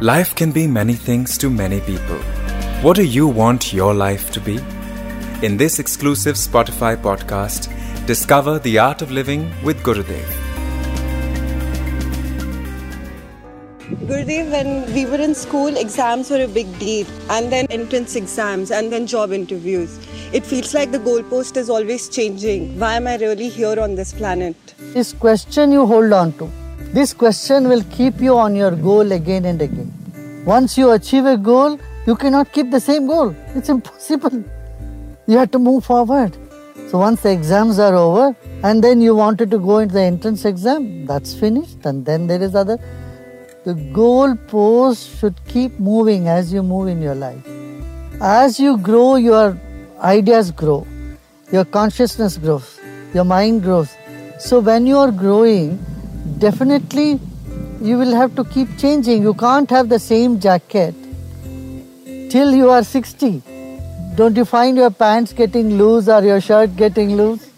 Life can be many things to many people. What do you want your life to be? In this exclusive Spotify podcast, discover the art of living with Gurudev. Gurudev, when we were in school, exams were a big deal, and then entrance exams, and then job interviews. It feels like the goalpost is always changing. Why am I really here on this planet? This question you hold on to. This question will keep you on your goal again and again. Once you achieve a goal, you cannot keep the same goal. It's impossible. You have to move forward. So once the exams are over, and then you wanted to go into the entrance exam, that's finished, and then there is other. The goal post should keep moving as you move in your life. As you grow, your ideas grow, your consciousness grows, your mind grows. So when you are growing, definitely you will have to keep changing. You can't have the same jacket till you are 60. Don't you find your pants getting loose or your shirt getting loose?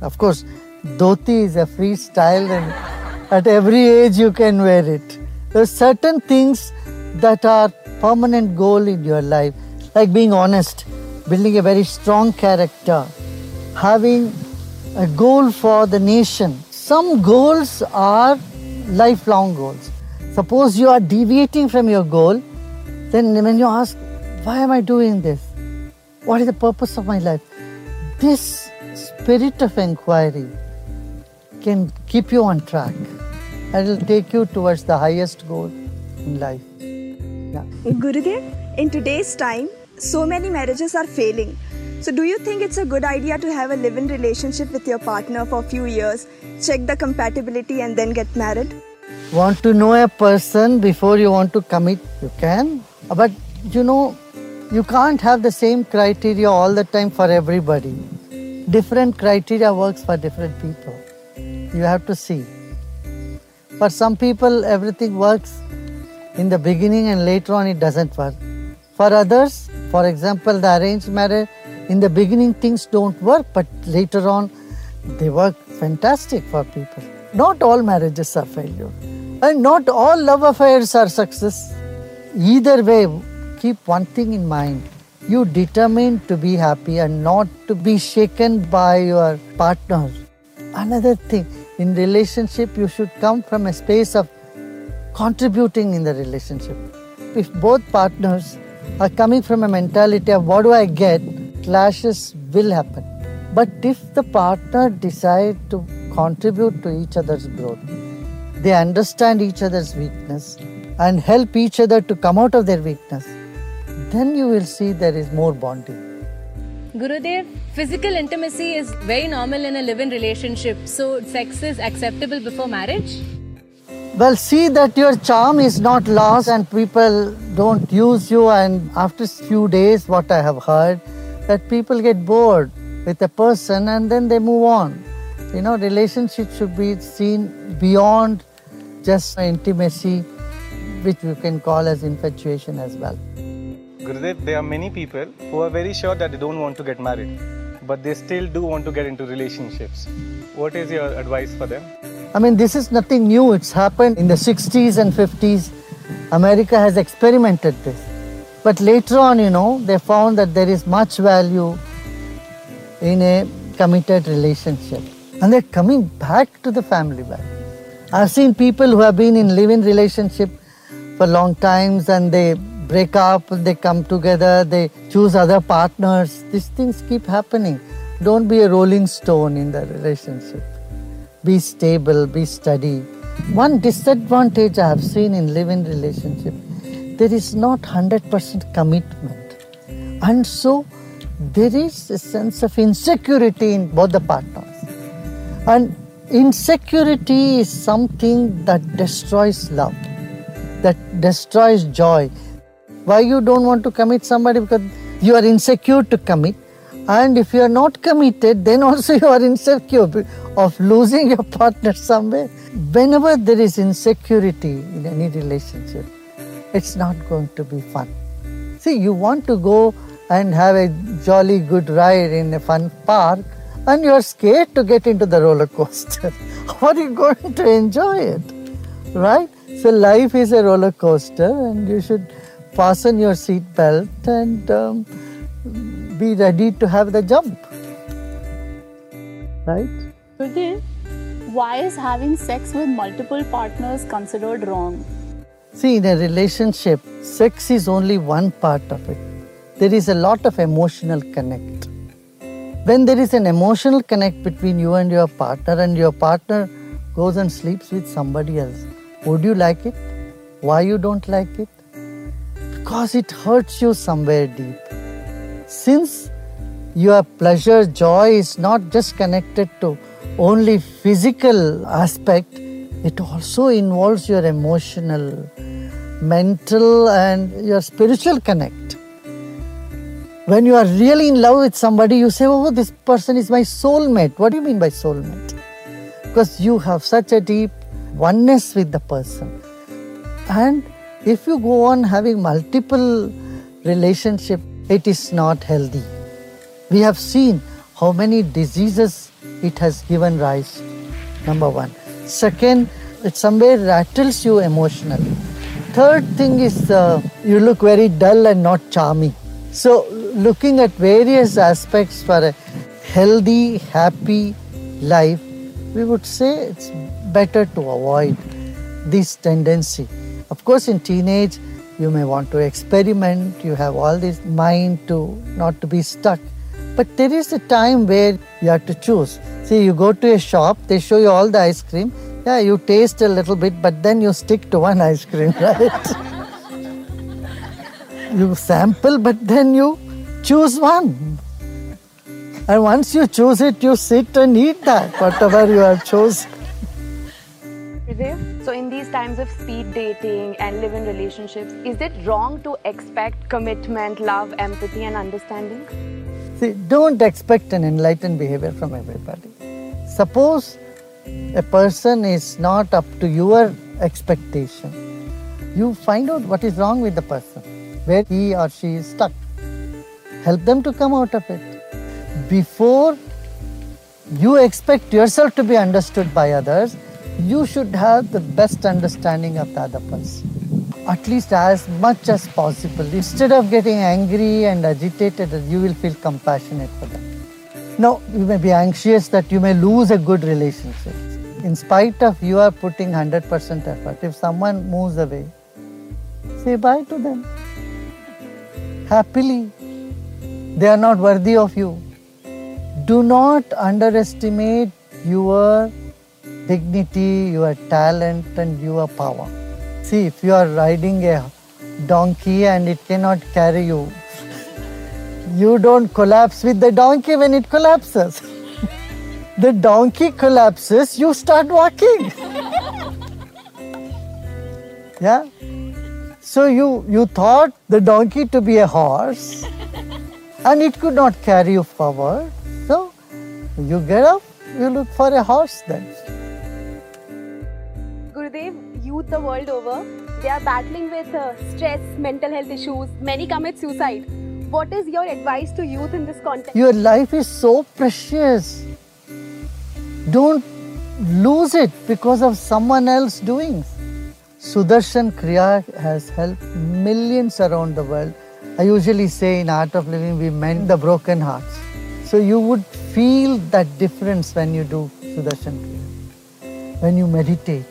Of course, dhoti is a free style and at every age you can wear it. There are certain things that are permanent goal in your life, like being honest, building a very strong character, having a goal for the nation. Some goals are lifelong goals. Suppose you are deviating from your goal, then when you ask, why am I doing this? What is the purpose of my life? This spirit of inquiry can keep you on track and it will take you towards the highest goal in life. Yeah. Gurudev, in today's time, so many marriages are failing. So, do you think it's a good idea to have a live in relationship with your partner for a few years, check the compatibility, and then get married? Want to know a person before you want to commit? You can. But you know, you can't have the same criteria all the time for everybody. Different criteria works for different people. You have to see. For some people, everything works in the beginning and later on it doesn't work. For others, for example, the arranged marriage, in the beginning things don't work, but later on they work fantastic for people. Not all marriages are failure, and not all love affairs are success. Either way, keep one thing in mind. You determine to be happy and not to be shaken by your partner. Another thing, in relationship, you should come from a space of contributing in the relationship. If both partners are coming from a mentality of what do I get, clashes will happen. But if the partner decide to contribute to each other's growth, they understand each other's weakness and help each other to come out of their weakness, then you will see there is more bonding. Gurudev, physical intimacy is very normal in a live in relationship, so sex is acceptable before marriage? Well, see that your charm is not lost and people don't use you. And after a few days, what I have heard, that people get bored with a person and then they move on. You know, relationship should be seen beyond just intimacy, which we can call as infatuation as well. Gurudev, there are many people who are very sure that they don't want to get married, but they still do want to get into relationships. What is your advice for them? I mean, this is nothing new. It's happened in the 60s and 50s. America has experimented this. But later on, you know, they found that there is much value in a committed relationship. And they're coming back to the family value. I've seen people who have been in live-in relationship for long times and they break up, they come together, they choose other partners. These things keep happening. Don't be a rolling stone in the relationship be stable, be steady. One disadvantage I have seen in living relationship, there is not 100% commitment. And so there is a sense of insecurity in both the partners. And insecurity is something that destroys love, that destroys joy. Why you don't want to commit somebody? Because you are insecure to commit and if you are not committed, then also you are insecure of losing your partner somewhere. Whenever there is insecurity in any relationship, it's not going to be fun. See, you want to go and have a jolly good ride in a fun park, and you are scared to get into the roller coaster. How are you going to enjoy it? Right? So life is a roller coaster, and you should fasten your seat belt and um, be ready to have the jump. Right? Gurudev, why is having sex with multiple partners considered wrong? See, in a relationship, sex is only one part of it. There is a lot of emotional connect. When there is an emotional connect between you and your partner, and your partner goes and sleeps with somebody else, would you like it? Why you don't like it? Because it hurts you somewhere deep. Since your pleasure, joy is not just connected to only physical aspect, it also involves your emotional, mental, and your spiritual connect. When you are really in love with somebody, you say, Oh, this person is my soulmate. What do you mean by soulmate? Because you have such a deep oneness with the person. And if you go on having multiple relationship, it is not healthy. We have seen how many diseases it has given rise. Number one. Second, it somewhere rattles you emotionally. Third thing is uh, you look very dull and not charming. So, looking at various aspects for a healthy, happy life, we would say it's better to avoid this tendency. Of course, in teenage, you may want to experiment, you have all this mind to not to be stuck. But there is a time where you have to choose. See, you go to a shop, they show you all the ice cream. Yeah, you taste a little bit, but then you stick to one ice cream, right? you sample, but then you choose one. And once you choose it, you sit and eat that, whatever you have chosen. So, in these times of speed dating and live in relationships, is it wrong to expect commitment, love, empathy, and understanding? See, don't expect an enlightened behavior from everybody. Suppose a person is not up to your expectation, you find out what is wrong with the person, where he or she is stuck. Help them to come out of it. Before you expect yourself to be understood by others, you should have the best understanding of the other person. At least as much as possible. Instead of getting angry and agitated, you will feel compassionate for them. Now, you may be anxious that you may lose a good relationship. In spite of you are putting 100% effort, if someone moves away, say bye to them. Happily. They are not worthy of you. Do not underestimate your dignity, your talent, and your power. See, if you are riding a donkey and it cannot carry you, you don't collapse with the donkey when it collapses. the donkey collapses, you start walking. yeah? So you, you thought the donkey to be a horse and it could not carry you forward. So you get up, you look for a horse then. Gurudev, youth the world over, they are battling with uh, stress, mental health issues. Many commit suicide. What is your advice to youth in this context? Your life is so precious. Don't lose it because of someone else doing. Sudarshan Kriya has helped millions around the world. I usually say in Art of Living, we mend the broken hearts. So you would feel that difference when you do Sudarshan Kriya. When you meditate,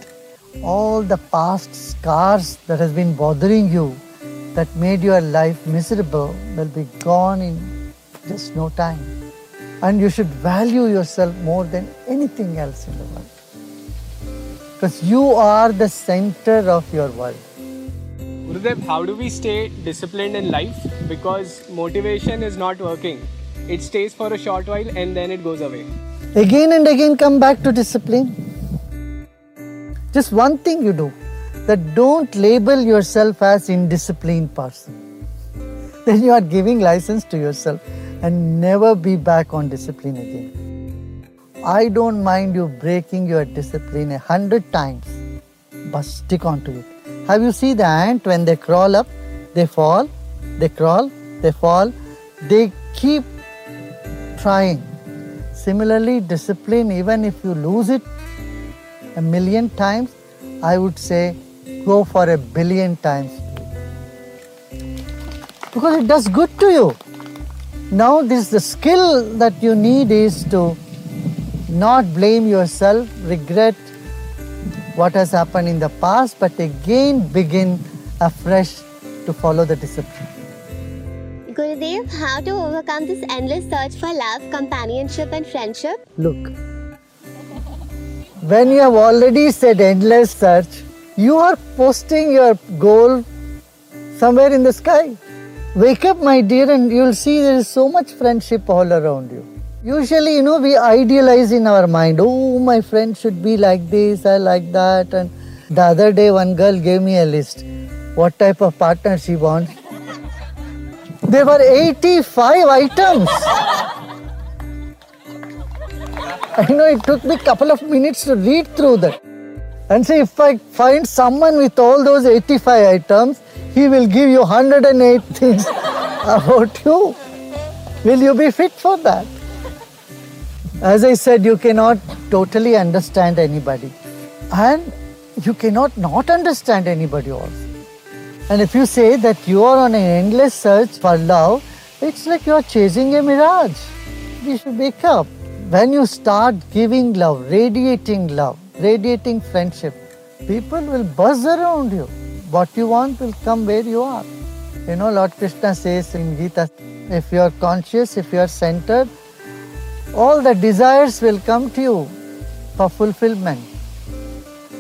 all the past scars that has been bothering you, that made your life miserable, will be gone in just no time. And you should value yourself more than anything else in the world. Because you are the center of your world. Gurudev, how do we stay disciplined in life? Because motivation is not working. It stays for a short while and then it goes away. Again and again come back to discipline. Just one thing you do that don't label yourself as indisciplined person. Then you are giving license to yourself and never be back on discipline again. I don't mind you breaking your discipline a hundred times, but stick on to it. Have you seen the ant when they crawl up, they fall, they crawl, they fall, they keep trying. Similarly, discipline, even if you lose it a million times, I would say go for a billion times. Because it does good to you. Now, this the skill that you need is to not blame yourself, regret what has happened in the past, but again begin afresh to follow the discipline. Gurudev, how to overcome this endless search for love, companionship, and friendship? Look, when you have already said endless search, you are posting your goal somewhere in the sky. Wake up, my dear, and you'll see there is so much friendship all around you. Usually, you know, we idealize in our mind, oh, my friend should be like this, I like that. And the other day, one girl gave me a list what type of partner she wants. There were 85 items. I know it took me a couple of minutes to read through that. And say, if I find someone with all those 85 items, he will give you 108 things about you. Will you be fit for that? As I said, you cannot totally understand anybody. And you cannot not understand anybody also. And if you say that you are on an endless search for love, it's like you are chasing a mirage. You should wake up. When you start giving love, radiating love, radiating friendship, people will buzz around you. What you want will come where you are. You know, Lord Krishna says in Gita, if you are conscious, if you are centered, all the desires will come to you for fulfillment.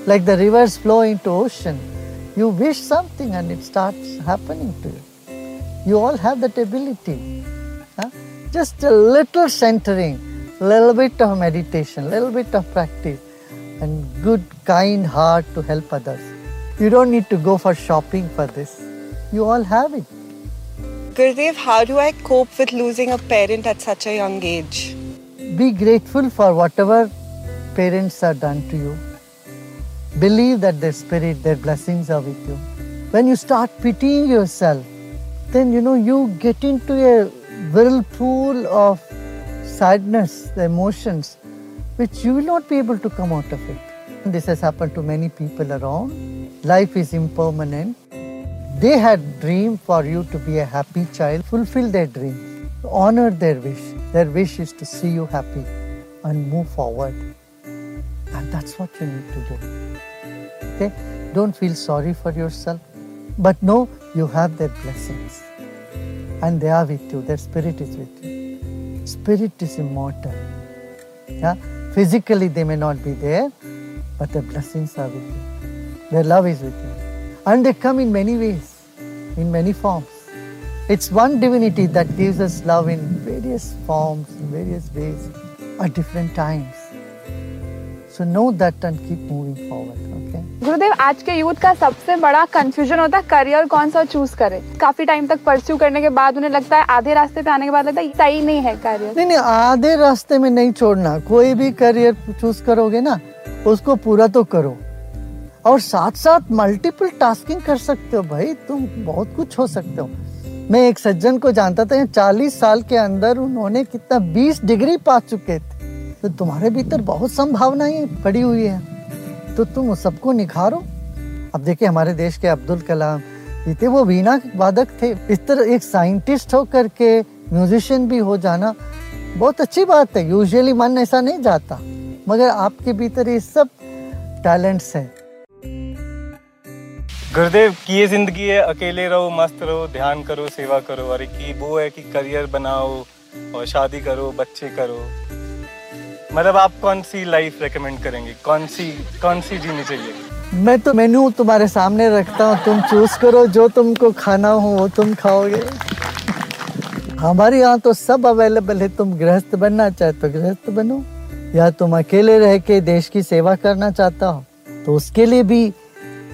Like the rivers flow into ocean, you wish something and it starts happening to you. You all have that ability. Huh? Just a little centering, little bit of meditation, little bit of practice, and good, kind heart to help others. You don't need to go for shopping for this. You all have it. Gurudev, how do I cope with losing a parent at such a young age? Be grateful for whatever parents are done to you. Believe that their spirit, their blessings are with you. When you start pitying yourself, then you know you get into a whirlpool of sadness, the emotions, which you will not be able to come out of it. And this has happened to many people around. Life is impermanent. They had dream for you to be a happy child. Fulfill their dream. Honor their wish. Their wish is to see you happy and move forward. And that's what you need to do. Okay? Don't feel sorry for yourself. But know you have their blessings. And they are with you. Their spirit is with you. Spirit is immortal. Yeah? Physically they may not be there, but their blessings are with you. Their love is with you. And they come in many ways, in many forms. It's one divinity that gives us love in various forms, in various ways, at different times. So know that and keep moving forward. Okay? गुरुदेव आज के youth का सबसे बड़ा confusion होता है career कौन सा choose करे? काफ़ी टाइम तक परस्यू करने के बाद उन्हें लगता है आधे रास्ते पे आने के बाद लगता है सही नहीं है करियर नहीं नहीं आधे रास्ते में नहीं छोड़ना। कोई भी करियर चूज़ करोगे ना उसको पूरा तो करो। और साथ साथ मल्टीपल टास्किंग कर सकते हो भाई तुम बहुत कुछ हो सकते हो। मैं एक सज्जन को जानता था चालीस साल के अंदर उन्होंने कितना बीस डिग्री पा चुके थे। तो तुम्हारे भीतर बहुत संभावनाएँ पड़ी हुई है। तो तुम सबको निखारो। अब देखिए, हमारे देश के अब्दुल कलाम, ये थे वो वीणा वादक थे। इस तरह एक साइंटिस्ट होकर के म्यूजिशियन भी हो जाना बहुत अच्छी बात है। यूजुअली मन ऐसा नहीं जाता, मगर आपके भीतर ये सब टैलेंट्स हैं। गुरुदेव की ये ज़िंदगी है, अकेले रहो, मस्त रहो, ध्यान करो, सेवा करो। और की वो है कि करियर बनाओ और शादी करो, बच्चे करो। मतलब आप कौन सी लाइफ रेकमेंड करेंगे? कौन सी कौन सी जीनी चाहिए? मैं तो मेन्यू तुम्हारे सामने रखता हूँ। तुम चूज़ करो, जो तुमको खाना हो, वो तुम खाओगे। हमारे यहाँ तो सब अवेलेबल है। तुम गृहस्थ बनना चाहते तो गृहस्थ बनो। या तुम अकेले रह के देश की सेवा करना चाहता हो तो उसके लिए भी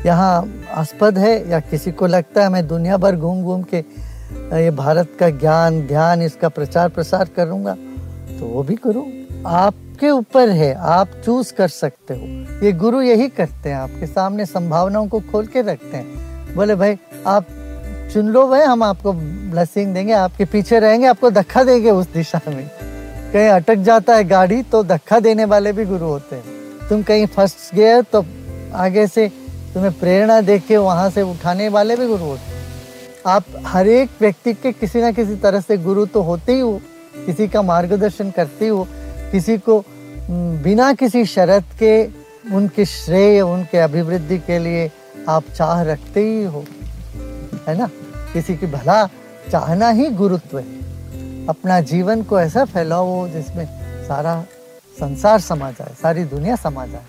यहाँ आस्पद है। या किसी को लगता है, मैं दुनिया भर घूम घूम के ये भारत का ज्ञान, ध्यान, इसका प्रचार प्रसार करूँगा तो वो भी करो। आपके ऊपर है, आप चूज़ कर सकते हो। ये गुरु यही करते हैं, आपके सामने संभावनाओं को खोल के रखते हैं। बोले, भाई, आप चुन लो भाई, हम आपको ब्लेसिंग देंगे, आपके पीछे रहेंगे, आपको धक्का देंगे उस दिशा में। कहीं अटक जाता है गाड़ी तो धक्का देने वाले भी गुरु होते हैं। तुम कहीं फंस गए तो आगे से तुम्हें प्रेरणा देख के वहाँ से उठाने वाले भी गुरु होते हैं। आप हर एक व्यक्ति के किसी ना किसी तरह से गुरु तो होते ही हो, किसी का मार्गदर्शन करते हो किसी को बिना किसी शरत के, उनके श्रेय, उनके अभिवृद्धि के लिए आप चाह रखते ही हो, है ना? किसी की भला चाहना ही गुरुत्व है। अपना जीवन को ऐसा फैलाओ जिसमें सारा संसार समा जाए, सारी दुनिया समा जाए।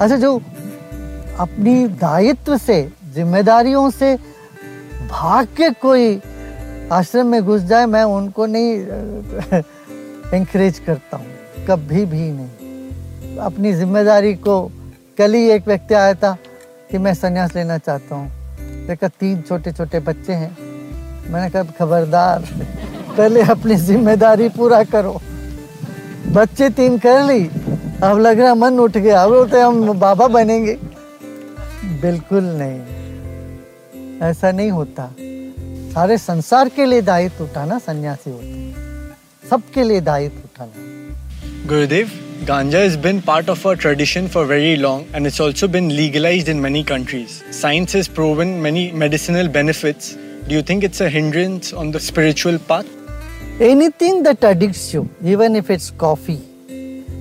अच्छा जो अपनी दायित्व से, जिम्मेदारियों से भाग के कोई आश्रम में घुस जाए, मैं उनको नहीं इंकरेज करता हूँ। कभी भी नहीं। अपनी ज़िम्मेदारी को, कल ही एक व्यक्ति आया था कि मैं संन्यास लेना चाहता हूँ। देखा, तीन छोटे छोटे बच्चे हैं। मैंने कहा खबरदार, पहले अपनी ज़िम्मेदारी पूरा करो। बच्चे तीन कर ली। अब लग रहा मन उठ गया। अब बोलते हम बाबा बनेंगे। बिल्कुल नहीं। ऐसा नहीं होता। सारे संसार के लिए दायित्व उठाना सन्यासी होते सबके लिए दायित्व उठाना Gurudev, ganja has been part of our tradition for very long and it's also been legalized in many countries. Science has proven many medicinal benefits. Do you think it's a hindrance on the spiritual path? Anything that addicts you, even if it's coffee,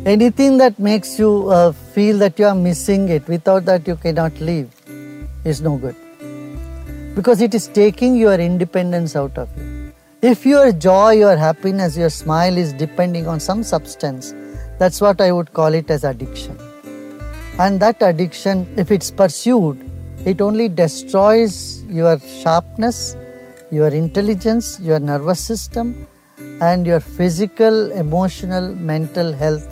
anything that makes you uh, feel that you are missing it, without that you cannot live, is no good. Because it is taking your independence out of you. If your joy, your happiness, your smile is depending on some substance, that's what I would call it as addiction. And that addiction, if it's pursued, it only destroys your sharpness, your intelligence, your nervous system, and your physical, emotional, mental health.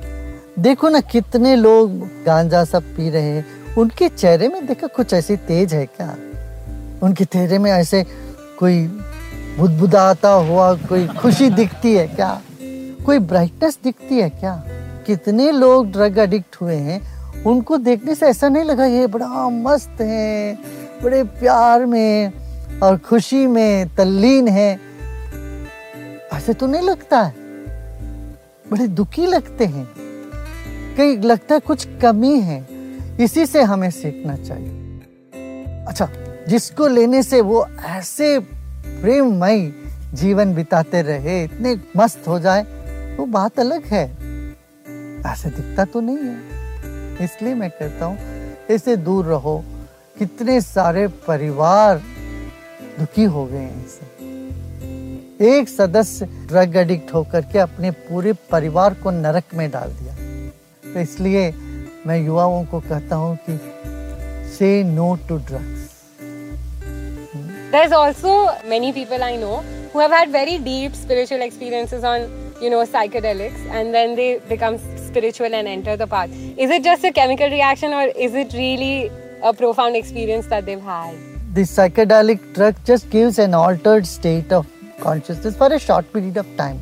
देखो ना कितने लोग गांजा सब P रहे हैं उनके चेहरे में देखो कुछ ऐसी तेज है क्या उनके चेहरे में ऐसे कोई बुदबुदाता हुआ कोई खुशी दिखती है क्या? कोई ब्राइटनेस दिखती है क्या? कितने लोग ड्रग एडिक्ट हुए हैं, उनको देखने से ऐसा नहीं लगा ये बड़ा मस्त है, बड़े प्यार में और खुशी में तल्लीन है। ऐसे तो नहीं लगता है? बड़े दुखी लगते हैं। कई लगता है कुछ कमी है। इसी से हमें सीखना चाहिए। अच्छा जिसको लेने से वो ऐसे प्रेममय जीवन बिताते रहे, इतने मस्त हो जाए, वो बात अलग है। ऐसे दिखता तो नहीं है। इसलिए मैं कहता हूँ इससे दूर रहो। कितने सारे परिवार दुखी हो गए हैं इससे एक सदस्य ड्रग एडिक्ट होकर के अपने पूरे परिवार को नरक में डाल दिया। तो इसलिए मैं युवाओं को कहता हूँ कि say no to drugs There's also many people I know who have had very deep spiritual experiences on, you know, psychedelics and then they become spiritual and enter the path. Is it just a chemical reaction or is it really a profound experience that they've had? The psychedelic drug just gives an altered state of consciousness for a short period of time.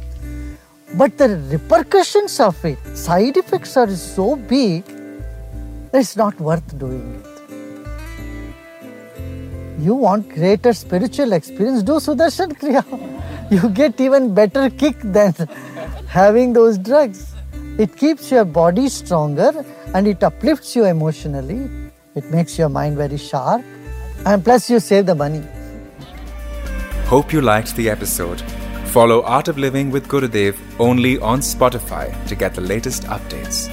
But the repercussions of it, side effects are so big, that it's not worth doing it you want greater spiritual experience, do Sudarshan Kriya. You get even better kick than having those drugs. It keeps your body stronger and it uplifts you emotionally. It makes your mind very sharp. And plus, you save the money. Hope you liked the episode. Follow Art of Living with Gurudev only on Spotify to get the latest updates.